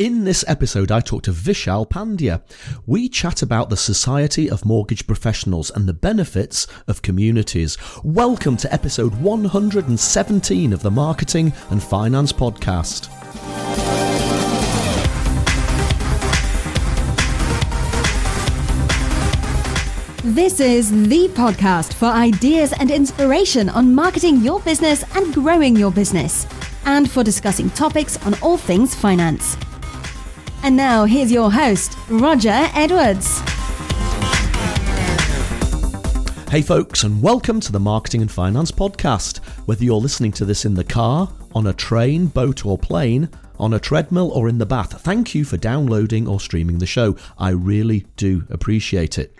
In this episode, I talk to Vishal Pandya. We chat about the Society of Mortgage Professionals and the benefits of communities. Welcome to episode 117 of the Marketing and Finance Podcast. This is the podcast for ideas and inspiration on marketing your business and growing your business, and for discussing topics on all things finance. And now, here's your host, Roger Edwards. Hey, folks, and welcome to the Marketing and Finance Podcast. Whether you're listening to this in the car, on a train, boat, or plane, on a treadmill, or in the bath, thank you for downloading or streaming the show. I really do appreciate it.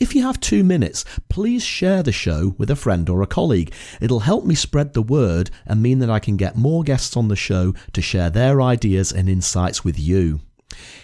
If you have two minutes, please share the show with a friend or a colleague. It'll help me spread the word and mean that I can get more guests on the show to share their ideas and insights with you.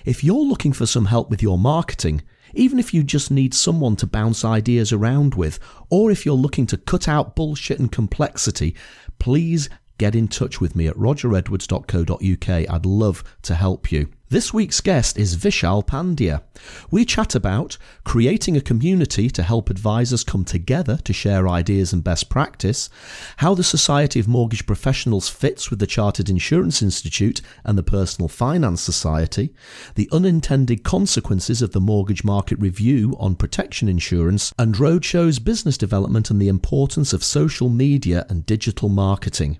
If you're looking for some help with your marketing, even if you just need someone to bounce ideas around with, or if you're looking to cut out bullshit and complexity, please get in touch with me at rogeredwards.co.uk. I'd love to help you. This week's guest is Vishal Pandya. We chat about creating a community to help advisors come together to share ideas and best practice, how the Society of Mortgage Professionals fits with the Chartered Insurance Institute and the Personal Finance Society, the unintended consequences of the mortgage market review on protection insurance, and roadshows business development and the importance of social media and digital marketing.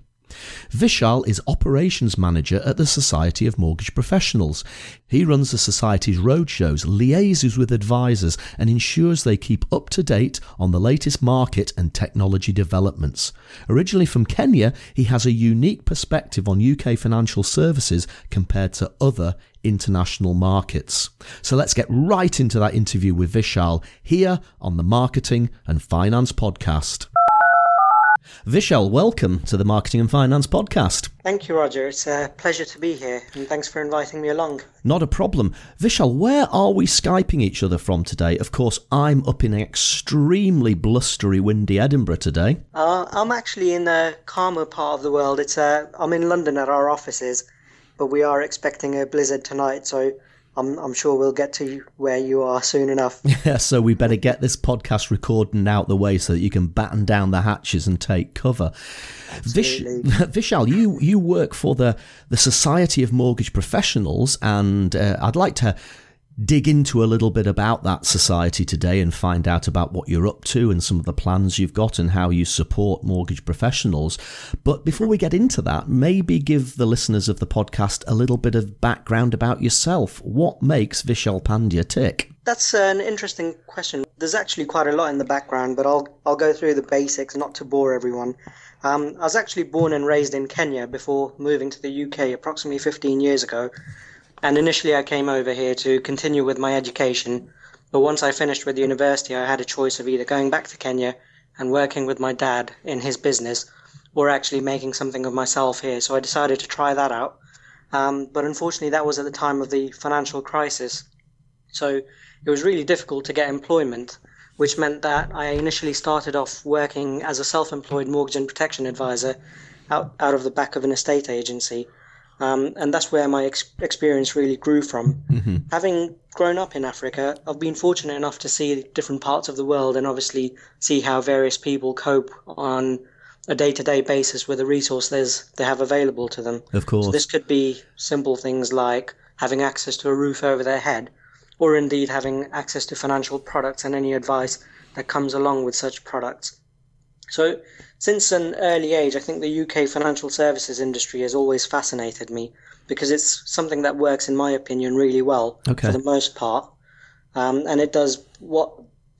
Vishal is operations manager at the Society of Mortgage Professionals. He runs the Society's roadshows, liaises with advisors, and ensures they keep up to date on the latest market and technology developments. Originally from Kenya, he has a unique perspective on UK financial services compared to other international markets. So let's get right into that interview with Vishal here on the Marketing and Finance Podcast. Vishal, welcome to the Marketing and Finance Podcast. Thank you, Roger. It's a pleasure to be here, and thanks for inviting me along. Not a problem. Vishal, where are we Skyping each other from today? Of course, I'm up in an extremely blustery, windy Edinburgh today. Uh, I'm actually in a calmer part of the world. It's uh, I'm in London at our offices, but we are expecting a blizzard tonight, so I'm, I'm sure we'll get to where you are soon enough. Yeah, so we better get this podcast recording out the way so that you can batten down the hatches and take cover. Vish, Vishal, you you work for the the Society of Mortgage Professionals, and uh, I'd like to dig into a little bit about that society today and find out about what you're up to and some of the plans you've got and how you support mortgage professionals. But before we get into that, maybe give the listeners of the podcast a little bit of background about yourself. What makes Vishal Pandya tick? That's an interesting question. There's actually quite a lot in the background, but I'll I'll go through the basics, not to bore everyone. Um, I was actually born and raised in Kenya before moving to the UK approximately 15 years ago. And initially, I came over here to continue with my education. But once I finished with university, I had a choice of either going back to Kenya and working with my dad in his business or actually making something of myself here. So I decided to try that out. Um, but unfortunately, that was at the time of the financial crisis. So it was really difficult to get employment, which meant that I initially started off working as a self employed mortgage and protection advisor out, out of the back of an estate agency. Um, and that's where my ex- experience really grew from. Mm-hmm. Having grown up in Africa, I've been fortunate enough to see different parts of the world and obviously see how various people cope on a day-to-day basis with the resources they have available to them. Of course, so this could be simple things like having access to a roof over their head, or indeed having access to financial products and any advice that comes along with such products. So since an early age, I think the UK financial services industry has always fascinated me because it's something that works, in my opinion, really well okay. for the most part. Um, and it does what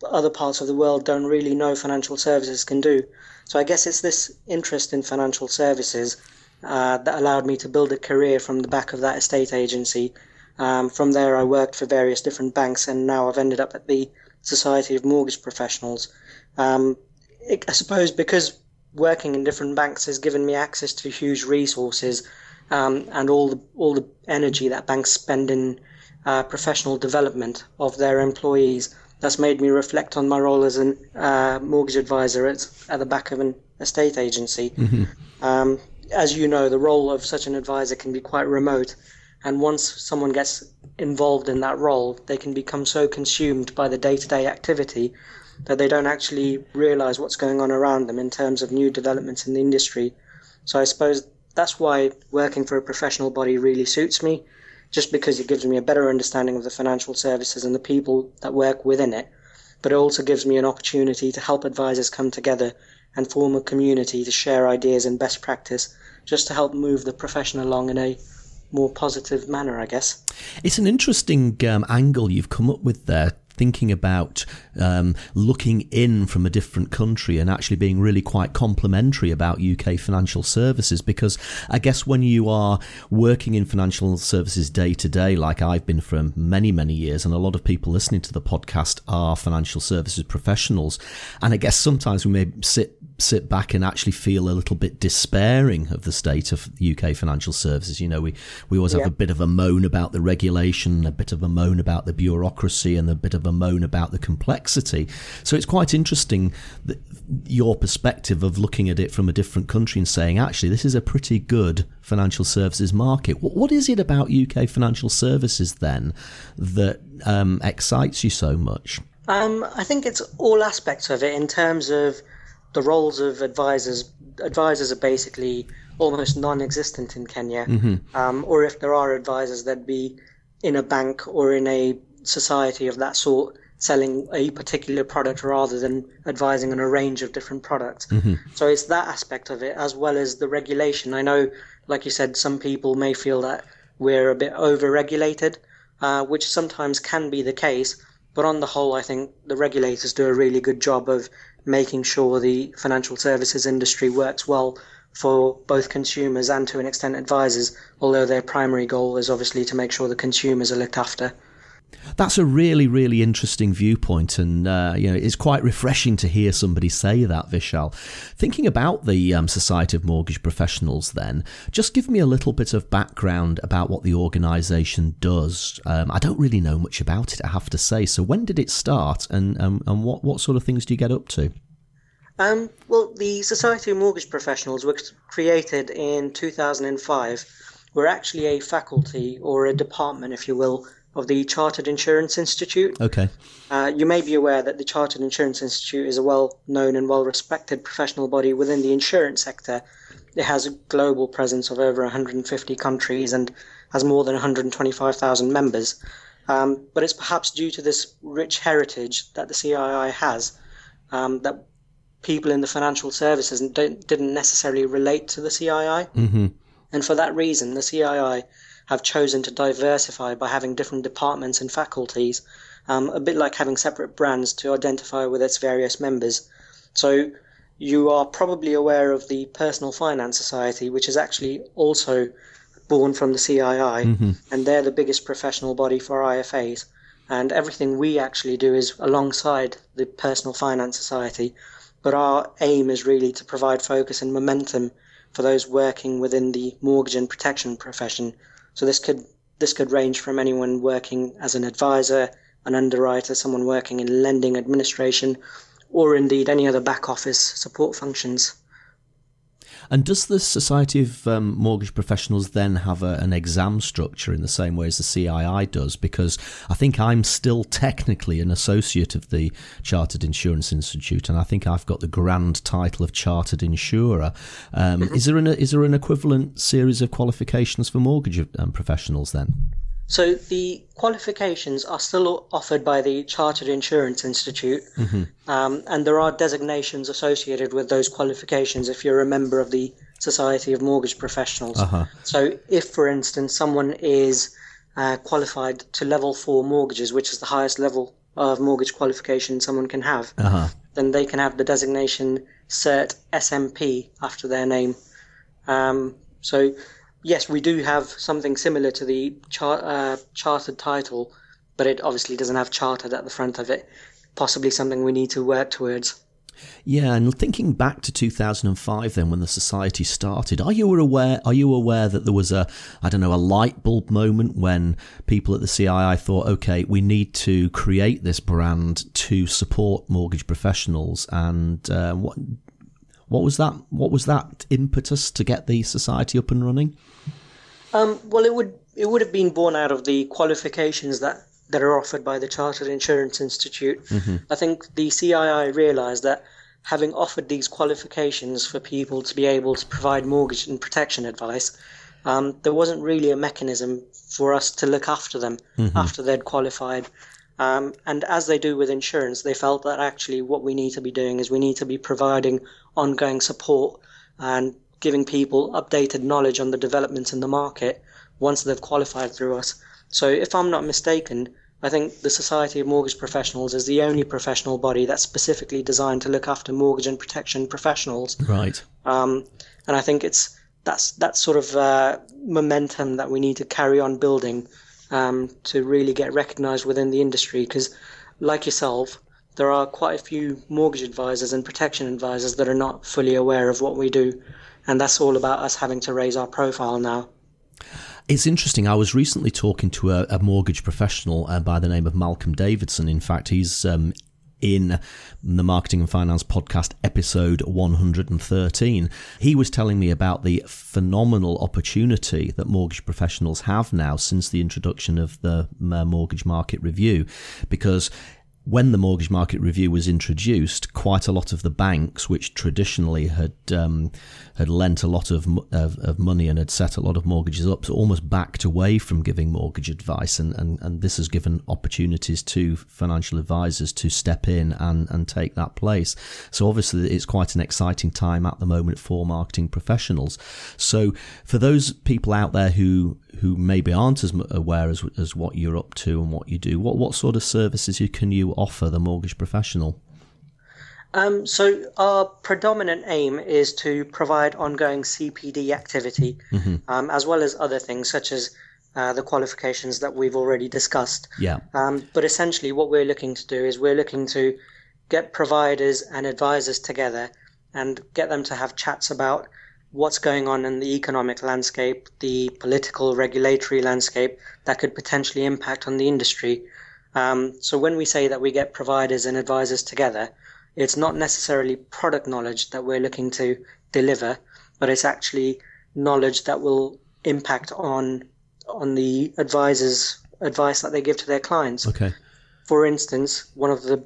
other parts of the world don't really know financial services can do. So I guess it's this interest in financial services uh, that allowed me to build a career from the back of that estate agency. Um, from there, I worked for various different banks, and now I've ended up at the Society of Mortgage Professionals. Um, it, I suppose because working in different banks has given me access to huge resources um, and all the all the energy that banks spend in uh, professional development of their employees. That's made me reflect on my role as a uh, mortgage advisor at, at the back of an estate agency. Mm-hmm. Um, as you know, the role of such an advisor can be quite remote, And once someone gets involved in that role, they can become so consumed by the day to day activity that they don't actually realize what's going on around them in terms of new developments in the industry. So I suppose that's why working for a professional body really suits me, just because it gives me a better understanding of the financial services and the people that work within it. But it also gives me an opportunity to help advisors come together and form a community to share ideas and best practice just to help move the profession along in a more positive manner, I guess. It's an interesting um, angle you've come up with there thinking about um, looking in from a different country and actually being really quite complimentary about UK financial services. Because I guess when you are working in financial services day to day, like I've been for many, many years, and a lot of people listening to the podcast are financial services professionals, and I guess sometimes we may sit sit back and actually feel a little bit despairing of the state of UK financial services. You know, we, we always have a bit of a moan about the regulation, a bit of a moan about the bureaucracy, and a bit of a moan about the complexity. So it's quite interesting that your perspective of looking at it from a different country and saying, actually, this is a pretty good financial services market. What is it about UK financial services then that um, excites you so much? Um, I think it's all aspects of it in terms of the roles of advisors. Advisors are basically almost non-existent in Kenya, mm-hmm. um, or if there are advisors, they'd be in a bank or in a society of that sort selling a particular product rather than advising on a range of different products. Mm-hmm. So it's that aspect of it as well as the regulation. I know, like you said, some people may feel that we're a bit over regulated, uh, which sometimes can be the case. But on the whole, I think the regulators do a really good job of making sure the financial services industry works well for both consumers and to an extent advisors, although their primary goal is obviously to make sure the consumers are looked after. That's a really, really interesting viewpoint, and uh, you know it's quite refreshing to hear somebody say that, Vishal. Thinking about the um, Society of Mortgage Professionals, then, just give me a little bit of background about what the organisation does. Um, I don't really know much about it, I have to say. So, when did it start, and um, and what what sort of things do you get up to? Um, well, the Society of Mortgage Professionals was created in 2005. We're actually a faculty or a department, if you will, of the Chartered Insurance Institute. Okay. Uh, you may be aware that the Chartered Insurance Institute is a well known and well respected professional body within the insurance sector. It has a global presence of over 150 countries and has more than 125,000 members. Um, but it's perhaps due to this rich heritage that the CII has um, that people in the financial services don't, didn't necessarily relate to the CII. Mm-hmm. And for that reason, the CII have chosen to diversify by having different departments and faculties, um, a bit like having separate brands to identify with its various members. So you are probably aware of the Personal Finance Society, which is actually also born from the CII, mm-hmm. and they're the biggest professional body for IFAs. And everything we actually do is alongside the Personal Finance Society, but our aim is really to provide focus and momentum for those working within the mortgage and protection profession so this could this could range from anyone working as an advisor, an underwriter, someone working in lending administration, or indeed any other back office support functions. And does the Society of um, Mortgage Professionals then have a, an exam structure in the same way as the CII does? Because I think I'm still technically an associate of the Chartered Insurance Institute, and I think I've got the grand title of Chartered Insurer. Um, mm-hmm. Is there an is there an equivalent series of qualifications for mortgage um, professionals then? So the qualifications are still offered by the Chartered Insurance Institute, mm-hmm. um, and there are designations associated with those qualifications if you're a member of the Society of Mortgage Professionals. Uh-huh. So, if, for instance, someone is uh, qualified to level four mortgages, which is the highest level of mortgage qualification someone can have, uh-huh. then they can have the designation CERT SMP after their name. Um, so yes, we do have something similar to the char- uh, chartered title, but it obviously doesn't have chartered at the front of it. Possibly something we need to work towards. Yeah, and thinking back to 2005, then when the society started, are you aware? Are you aware that there was a, I don't know, a light bulb moment when people at the CII thought, okay, we need to create this brand to support mortgage professionals, and uh, what what was that? What was that impetus to get the society up and running? Um, well, it would it would have been born out of the qualifications that that are offered by the Chartered Insurance Institute. Mm-hmm. I think the CII realised that having offered these qualifications for people to be able to provide mortgage and protection advice, um, there wasn't really a mechanism for us to look after them mm-hmm. after they'd qualified. Um, and as they do with insurance, they felt that actually what we need to be doing is we need to be providing ongoing support and giving people updated knowledge on the developments in the market once they've qualified through us. So, if I'm not mistaken, I think the Society of Mortgage Professionals is the only professional body that's specifically designed to look after mortgage and protection professionals. Right. Um, and I think it's that's that sort of uh, momentum that we need to carry on building um, to really get recognised within the industry. Because, like yourself, there are quite a few mortgage advisors and protection advisors that are not fully aware of what we do, and that's all about us having to raise our profile now. It's interesting. I was recently talking to a, a mortgage professional uh, by the name of Malcolm Davidson. In fact, he's um, in the Marketing and Finance podcast, episode 113. He was telling me about the phenomenal opportunity that mortgage professionals have now since the introduction of the uh, Mortgage Market Review, because when the mortgage market review was introduced, quite a lot of the banks, which traditionally had um, had lent a lot of, of, of money and had set a lot of mortgages up, so almost backed away from giving mortgage advice, and, and, and this has given opportunities to financial advisors to step in and, and take that place. So obviously, it's quite an exciting time at the moment for marketing professionals. So for those people out there who who maybe aren't as aware as, as what you're up to and what you do, what what sort of services can you offer the mortgage professional? Um, so our predominant aim is to provide ongoing CPD activity, mm-hmm. um, as well as other things such as uh, the qualifications that we've already discussed. Yeah. Um, but essentially, what we're looking to do is we're looking to get providers and advisors together and get them to have chats about what's going on in the economic landscape, the political regulatory landscape that could potentially impact on the industry. Um, so when we say that we get providers and advisors together, it's not necessarily product knowledge that we're looking to deliver, but it's actually knowledge that will impact on on the advisors' advice that they give to their clients. Okay. For instance, one of the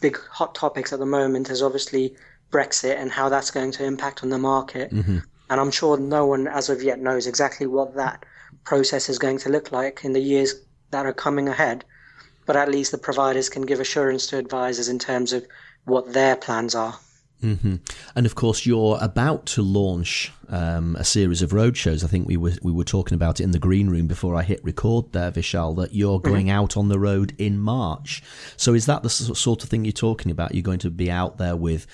big hot topics at the moment is obviously Brexit and how that's going to impact on the market. Mm-hmm. And I'm sure no one as of yet knows exactly what that process is going to look like in the years that are coming ahead. But at least the providers can give assurance to advisors in terms of what their plans are. Mm-hmm. And of course, you're about to launch um, a series of roadshows. I think we were we were talking about it in the green room before I hit record there, Vishal. That you're mm-hmm. going mm-hmm. out on the road in March. So is that the sort of thing you're talking about? You're going to be out there with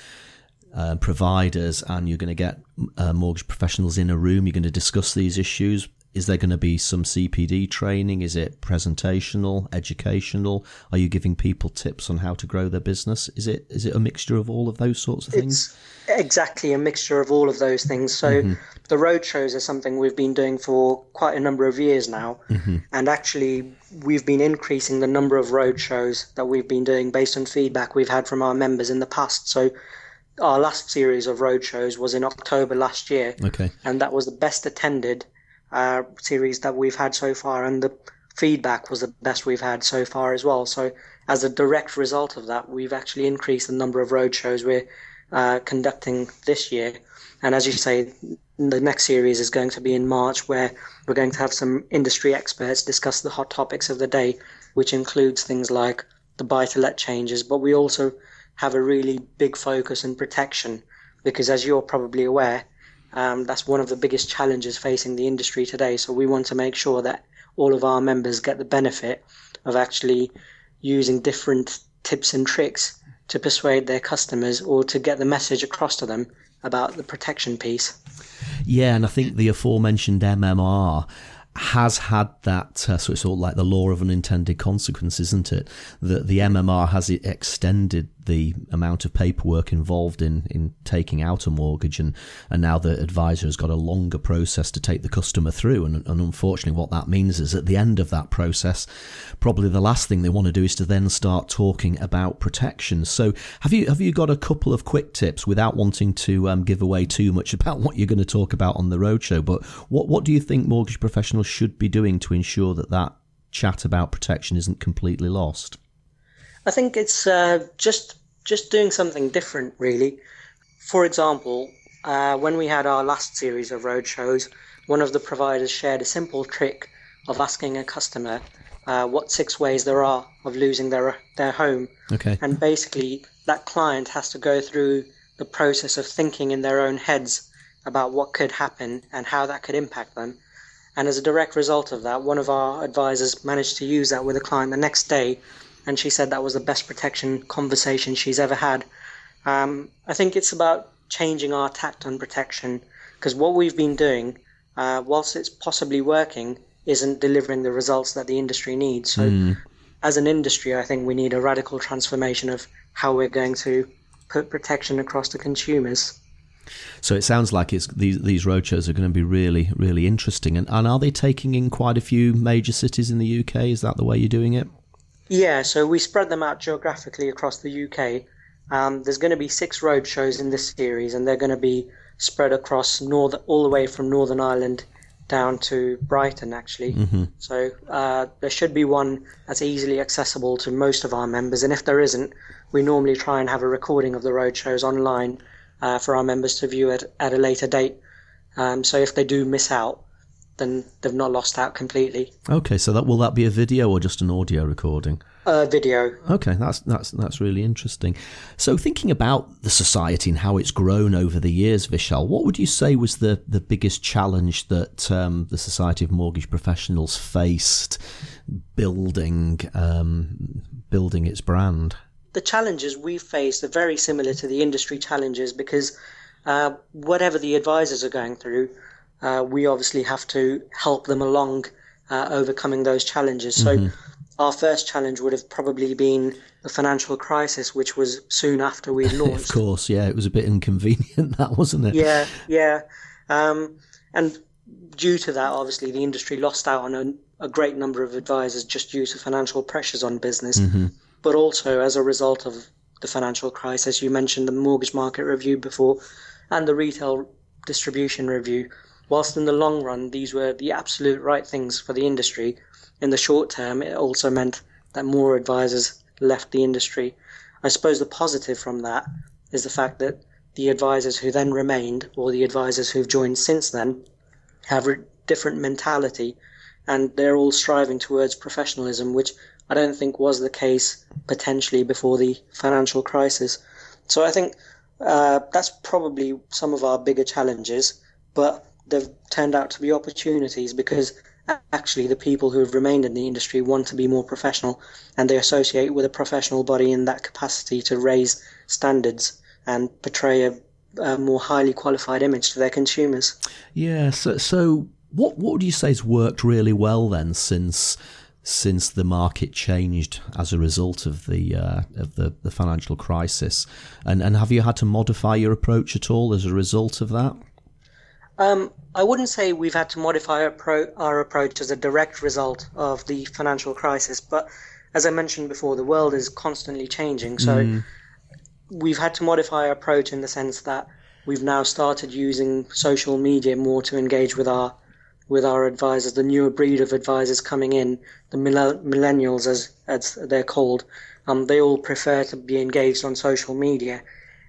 uh, providers, and you're going to get uh, mortgage professionals in a room. You're going to discuss these issues is there going to be some CPD training? Is it presentational, educational? Are you giving people tips on how to grow their business? Is it is it a mixture of all of those sorts of things? It's exactly a mixture of all of those things. So mm-hmm. the road shows are something we've been doing for quite a number of years now, mm-hmm. and actually we've been increasing the number of road shows that we've been doing based on feedback we've had from our members in the past. So our last series of road shows was in October last year, okay, and that was the best attended uh, series that we've had so far, and the feedback was the best we've had so far as well. So, as a direct result of that, we've actually increased the number of roadshows we're uh, conducting this year. And as you say, the next series is going to be in March, where we're going to have some industry experts discuss the hot topics of the day, which includes things like the buy to let changes, but we also have a really big focus on protection because, as you're probably aware, um, that's one of the biggest challenges facing the industry today. So we want to make sure that all of our members get the benefit of actually using different tips and tricks to persuade their customers or to get the message across to them about the protection piece. Yeah, and I think the aforementioned MMR has had that, uh, so it's all like the law of unintended consequences, isn't it? That the MMR has extended the amount of paperwork involved in, in taking out a mortgage and, and now the advisor has got a longer process to take the customer through. And, and unfortunately what that means is at the end of that process probably the last thing they want to do is to then start talking about protection. So have you have you got a couple of quick tips without wanting to um, give away too much about what you're going to talk about on the roadshow but what what do you think mortgage professionals should be doing to ensure that that chat about protection isn't completely lost I think it's uh, just just doing something different, really. For example, uh, when we had our last series of roadshows, one of the providers shared a simple trick of asking a customer uh, what six ways there are of losing their their home. Okay. And basically, that client has to go through the process of thinking in their own heads about what could happen and how that could impact them. And as a direct result of that, one of our advisors managed to use that with a client the next day and she said that was the best protection conversation she's ever had. Um, I think it's about changing our tact on protection because what we've been doing, uh, whilst it's possibly working, isn't delivering the results that the industry needs. So, mm. as an industry, I think we need a radical transformation of how we're going to put protection across to consumers. So it sounds like it's these these roadshows are going to be really really interesting. And, and are they taking in quite a few major cities in the UK? Is that the way you're doing it? Yeah, so we spread them out geographically across the UK. Um, there's going to be six road shows in this series, and they're going to be spread across north, all the way from Northern Ireland down to Brighton, actually. Mm-hmm. So uh, there should be one that's easily accessible to most of our members, and if there isn't, we normally try and have a recording of the road shows online uh, for our members to view at, at a later date. Um, so if they do miss out, then they've not lost out completely. Okay, so that will that be a video or just an audio recording? Uh, video. Okay, that's that's that's really interesting. So, thinking about the society and how it's grown over the years, Vishal, what would you say was the the biggest challenge that um, the Society of Mortgage Professionals faced building um, building its brand? The challenges we faced are very similar to the industry challenges because uh, whatever the advisors are going through, uh, we obviously have to help them along uh, overcoming those challenges. So, mm-hmm. our first challenge would have probably been the financial crisis, which was soon after we launched. of course, yeah, it was a bit inconvenient, that wasn't it? Yeah, yeah. Um, and due to that, obviously, the industry lost out on a, a, great number of advisors just due to financial pressures on business. Mm-hmm. But also, as a result of the financial crisis, you mentioned the mortgage market review before and the retail distribution review whilst in the long run these were the absolute right things for the industry, in the short term it also meant that more advisors left the industry. I suppose the positive from that is the fact that the advisors who then remained, or the advisors who've joined since then, have a different mentality and they're all striving towards professionalism, which I don't think was the case potentially before the financial crisis. So I think uh, that's probably some of our bigger challenges, but they've turned out to be opportunities because actually the people who have remained in the industry want to be more professional and they associate with a professional body in that capacity to raise standards and portray a, a more highly qualified image to their consumers. Yeah, so, so what what would you say has worked really well then since since the market changed as a result of the uh, of the, the financial crisis, and and have you had to modify your approach at all as a result of that? Um, I wouldn't say we've had to modify our, pro- our approach as a direct result of the financial crisis, but as I mentioned before, the world is constantly changing. So mm. we've had to modify our approach in the sense that we've now started using social media more to engage with our with our advisors, the newer breed of advisors coming in, the millennials as as they're called. Um, they all prefer to be engaged on social media,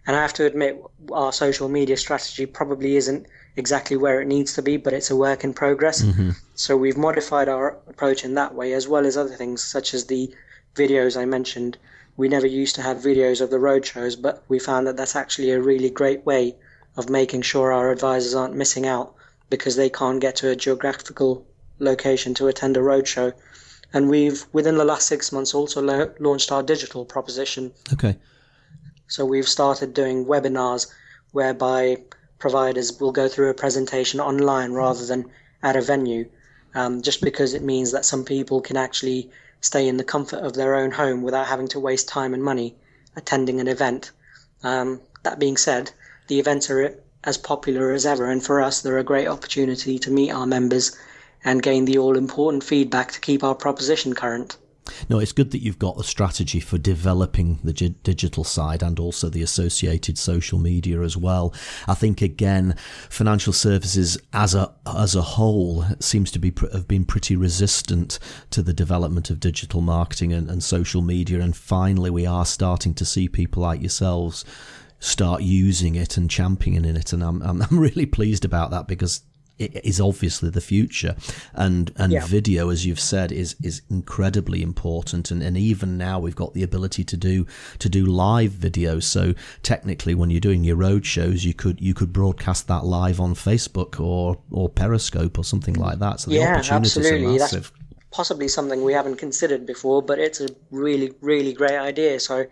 and I have to admit, our social media strategy probably isn't exactly where it needs to be, but it's a work in progress. Mm-hmm. So we've modified our approach in that way, as well as other things such as the videos I mentioned. We never used to have videos of the road shows, but we found that that's actually a really great way of making sure our advisors aren't missing out because they can't get to a geographical location to attend a roadshow. And we've, within the last six months, also lo- launched our digital proposition. Okay. So we've started doing webinars whereby providers will go through a presentation online rather than at a venue, um, just because it means that some people can actually stay in the comfort of their own home without having to waste time and money attending an event. Um, that being said, the events are as popular as ever, and for us, they're a great opportunity to meet our members and gain the all important feedback to keep our proposition current. No, it's good that you've got a strategy for developing the g- digital side and also the associated social media as well. I think again, financial services as a as a whole seems to be have been pretty resistant to the development of digital marketing and, and social media, and finally we are starting to see people like yourselves start using it and championing it, and I'm, I'm really pleased about that because is obviously the future. And and yeah. video as you've said is is incredibly important. And, and even now we've got the ability to do to do live video. So technically when you're doing your road shows you could you could broadcast that live on Facebook or or Periscope or something like that. So the yeah, opportunities absolutely. are massive. That's possibly something we haven't considered before but it's a really really great idea. So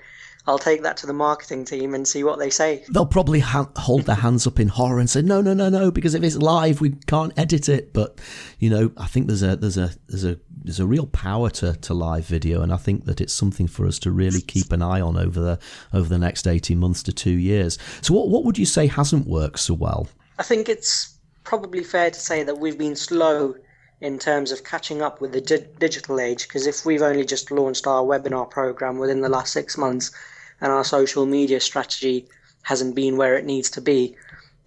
I'll take that to the marketing team and see what they say. They'll probably ha- hold their hands up in horror and say, "No, no, no, no," because if it's live, we can't edit it. But you know, I think there's a there's a there's a there's a real power to, to live video, and I think that it's something for us to really keep an eye on over the over the next eighteen months to two years. So, what what would you say hasn't worked so well? I think it's probably fair to say that we've been slow in terms of catching up with the di- digital age because if we've only just launched our webinar program within the last six months and our social media strategy hasn't been where it needs to be,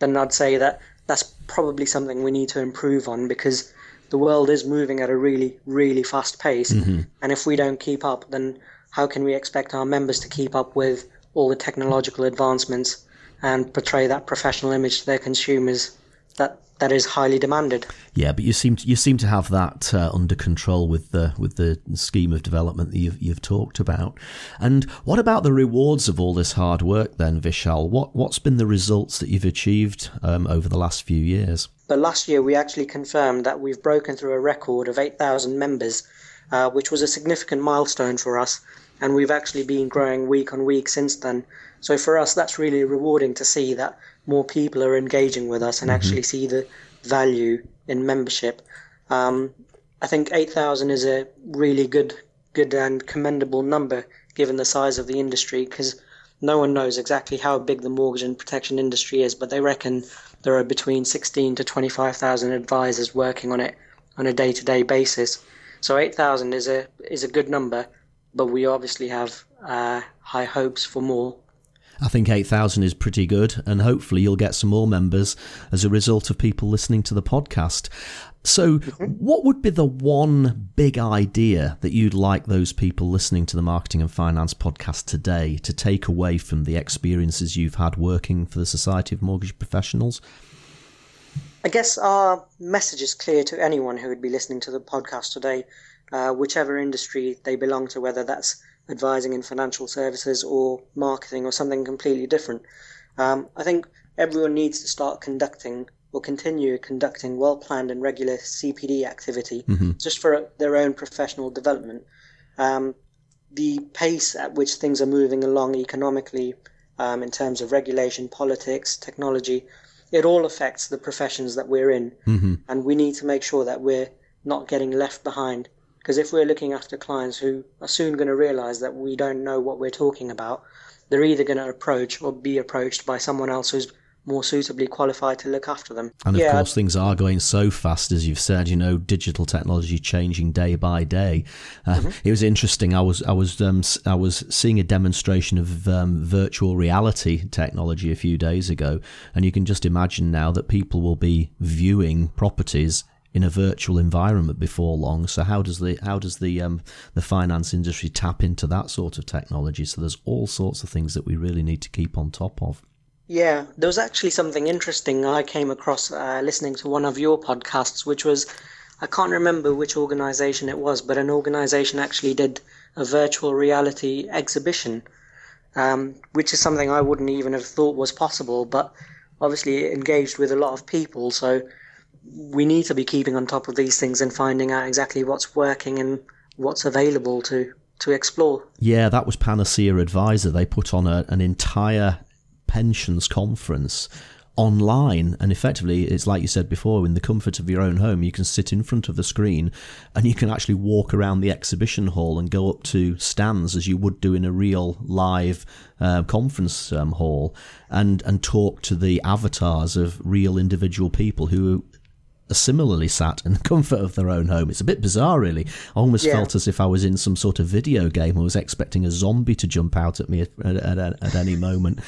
then I'd say that that's probably something we need to improve on because the world is moving at a really, really fast pace. Mm-hmm. And if we don't keep up, then how can we expect our members to keep up with all the technological advancements and portray that professional image to their consumers that that is highly demanded. Yeah, but you seem to, you seem to have that uh, under control with the with the scheme of development that you've you've talked about. And what about the rewards of all this hard work then, Vishal? What what's been the results that you've achieved um, over the last few years? But last year we actually confirmed that we've broken through a record of 8,000 members, uh, which was a significant milestone for us. And we've actually been growing week on week since then. So for us, that's really rewarding to see that more people are engaging with us and mm-hmm. actually see the value in membership. Um, I think 8,000 is a really good, good and commendable number given the size of the industry because no one knows exactly how big the mortgage and protection industry is, but they reckon there are between 16 to 25,000 advisors working on it on a day-to-day basis. So 8,000 is a is a good number, but we obviously have uh, high hopes for more. I think 8,000 is pretty good, and hopefully you'll get some more members as a result of people listening to the podcast. So, what would be the one big idea that you'd like those people listening to the Marketing and Finance podcast today to take away from the experiences you've had working for the Society of Mortgage Professionals? I guess our message is clear to anyone who would be listening to the podcast today, uh, whichever industry they belong to, whether that's advising in financial services or marketing or something completely different. Um, I think everyone needs to start conducting or continue conducting well planned and regular CPD activity mm-hmm. just for their own professional development. Um, the pace at which things are moving along economically, um, in terms of regulation, politics, technology, it all affects the professions that we're in. Mm-hmm. And we need to make sure that we're not getting left behind because if we're looking after clients who are soon going to realize that we don't know what we're talking about, they're either going to approach or be approached by someone else who's more suitably qualified to look after them. And of yeah. course, things are going so fast, as you've said. You know, digital technology changing day by day. Uh, mm-hmm. It was interesting. I was I was um, I was seeing a demonstration of um, virtual reality technology a few days ago, and you can just imagine now that people will be viewing properties in a virtual environment before long. So how does the how does the um, the finance industry tap into that sort of technology? So there's all sorts of things that we really need to keep on top of. Yeah, there was actually something interesting I came across uh, listening to one of your podcasts, which was I can't remember which organization it was, but an organization actually did a virtual reality exhibition, um, which is something I wouldn't even have thought was possible, but obviously it engaged with a lot of people. So we need to be keeping on top of these things and finding out exactly what's working and what's available to to explore. Yeah, that was Panacea Adviser. They put on a, an entire pensions conference online and effectively it's like you said before in the comfort of your own home you can sit in front of the screen and you can actually walk around the exhibition hall and go up to stands as you would do in a real live uh, conference um, hall and and talk to the avatars of real individual people who are similarly sat in the comfort of their own home. It's a bit bizarre, really. I almost Yeah. felt as if I was in some sort of video game. I was expecting a zombie to jump out at me at, at, at, at any moment.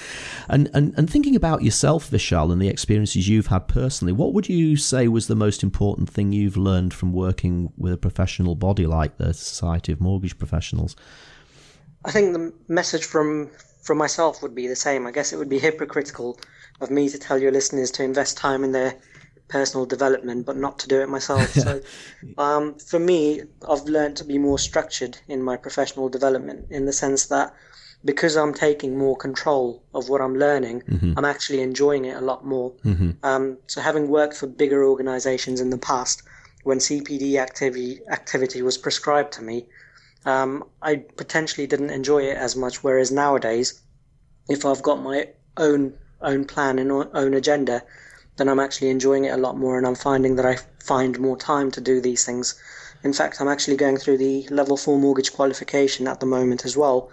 And, and and thinking about yourself, Vishal, and the experiences you've had personally, what would you say was the most important thing you've learned from working with a professional body like the Society of Mortgage Professionals? I think the message from from myself would be the same. I guess it would be hypocritical of me to tell your listeners to invest time in their personal development, but not to do it myself. so, um, for me, I've learned to be more structured in my professional development in the sense that because I'm taking more control of what I'm learning, I'm actually enjoying it a lot more. Um, so, having worked for bigger organizations in the past, when CPD activity activity was prescribed to me, um, I potentially didn't enjoy it as much. Whereas nowadays, if I've got my own own plan and own agenda, then I'm actually enjoying it a lot more, and I'm finding that I find more time to do these things. In fact, I'm actually going through the level four mortgage qualification at the moment as well,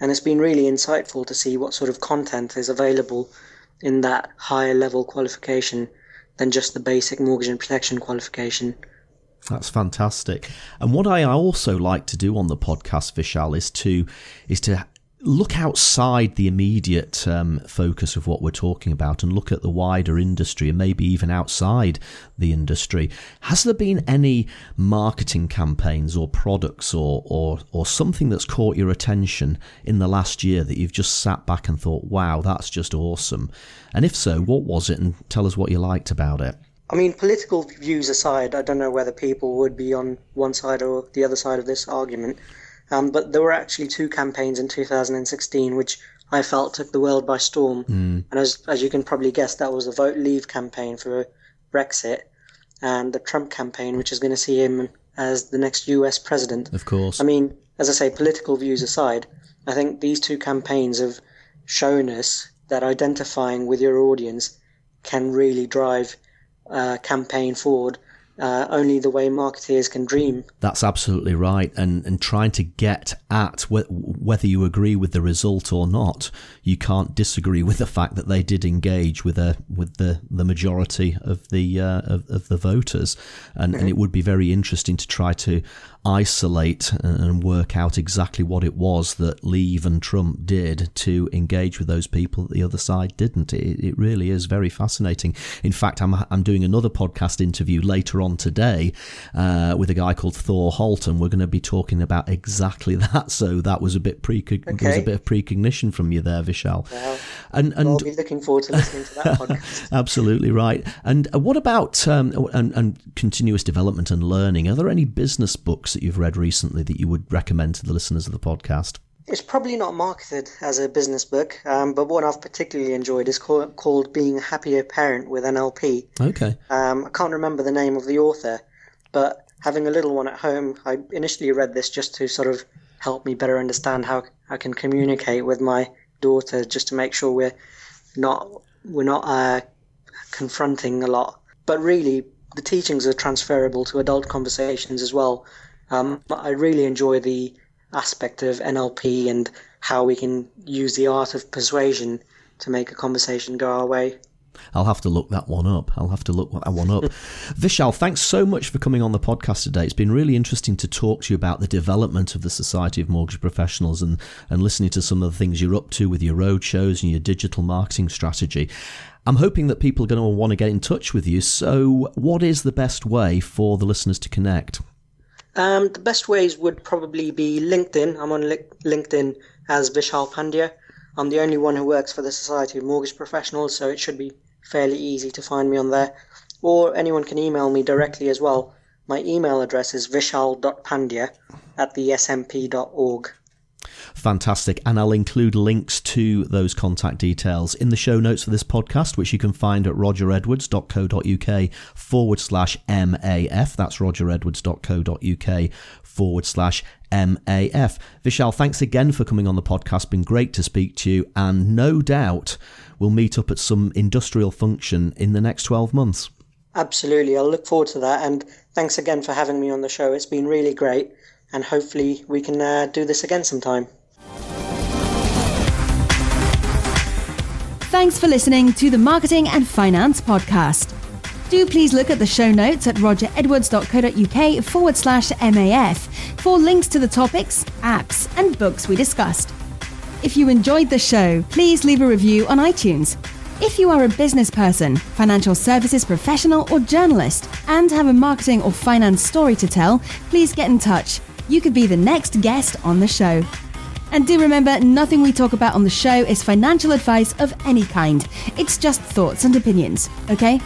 and it's been really insightful to see what sort of content is available in that higher level qualification than just the basic mortgage and protection qualification. That's fantastic. And what I also like to do on the podcast, Vishal, is to is to look outside the immediate um, focus of what we're talking about and look at the wider industry and maybe even outside the industry. Has there been any marketing campaigns or products or, or, or something that's caught your attention in the last year that you've just sat back and thought, wow, that's just awesome? And if so, what was it? And tell us what you liked about it. I mean, political views aside, I don't know whether people would be on one side or the other side of this argument. Um, but there were actually two campaigns in 2016 which I felt took the world by storm. And as, as you can probably guess, that was the Vote Leave campaign for Brexit and the Trump campaign, which is going to see him as the next US president. Of course. I mean, as I say, political views aside, I think these two campaigns have shown us that identifying with your audience can really drive a campaign forward. Uh, only the way marketeers can dream. That's absolutely right. And and trying to get at wh- whether you agree with the result or not, you can't disagree with the fact that they did engage with a with the, the majority of the uh, of, of the voters, and and it would be very interesting to try to isolate and work out exactly what it was that Leave and Trump did to engage with those people that the other side didn't. It, it really is very fascinating. In fact, I'm I'm doing another podcast interview later on today uh, with a guy called Thor Holt, and we're going to be talking about exactly that. So that was a bit pre there was a bit of precognition from you there, Vishal. Well, And and I'll be looking forward to listening to that podcast. Absolutely right. And what about um, and, and continuous development and learning? Are there any business books that you've read recently that you would recommend to the listeners of the podcast? It's probably not marketed as a business book, um, but one I've particularly enjoyed is called, called Being a Happier Parent with NLP. Okay. Um, I can't remember the name of the author, but having a little one at home, I initially read this just to sort of help me better understand how I can communicate with my daughter, just to make sure we're not we're not uh, confronting a lot. But really, the teachings are transferable to adult conversations as well. Um, I really enjoy the aspect of NLP and how we can use the art of persuasion to make a conversation go our way. I'll have to look that one up. I'll have to look that one up. Vishal, thanks so much for coming on the podcast today. It's been really interesting to talk to you about the development of the Society of Mortgage Professionals and, and listening to some of the things you're up to with your road shows and your digital marketing strategy. I'm hoping that people are going to want to get in touch with you. So, what is the best way for the listeners to connect? Um, the best ways would probably be LinkedIn. I'm on Li- LinkedIn as Vishal Pandya. I'm the only one who works for the Society of Mortgage Professionals, so it should be fairly easy to find me on there. Or anyone can email me directly as well. My email address is vishal.pandya at the smp.org. Fantastic. And I'll include links to those contact details in the show notes for this podcast, which you can find at rogeredwards.co.uk forward slash MAF. That's rogeredwards.co.uk forward slash MAF. Vishal, thanks again for coming on the podcast. Been great to speak to you. And no doubt we'll meet up at some industrial function in the next 12 months. Absolutely. I'll look forward to that. And thanks again for having me on the show. It's been really great. And hopefully we can uh, do this again sometime. Thanks for listening to the Marketing and Finance Podcast. Do please look at the show notes at rogeredwards.co.uk forward slash MAF for links to the topics, apps, and books we discussed. If you enjoyed the show, please leave a review on iTunes. If you are a business person, financial services professional, or journalist and have a marketing or finance story to tell, please get in touch. You could be the next guest on the show. And do remember, nothing we talk about on the show is financial advice of any kind. It's just thoughts and opinions, okay?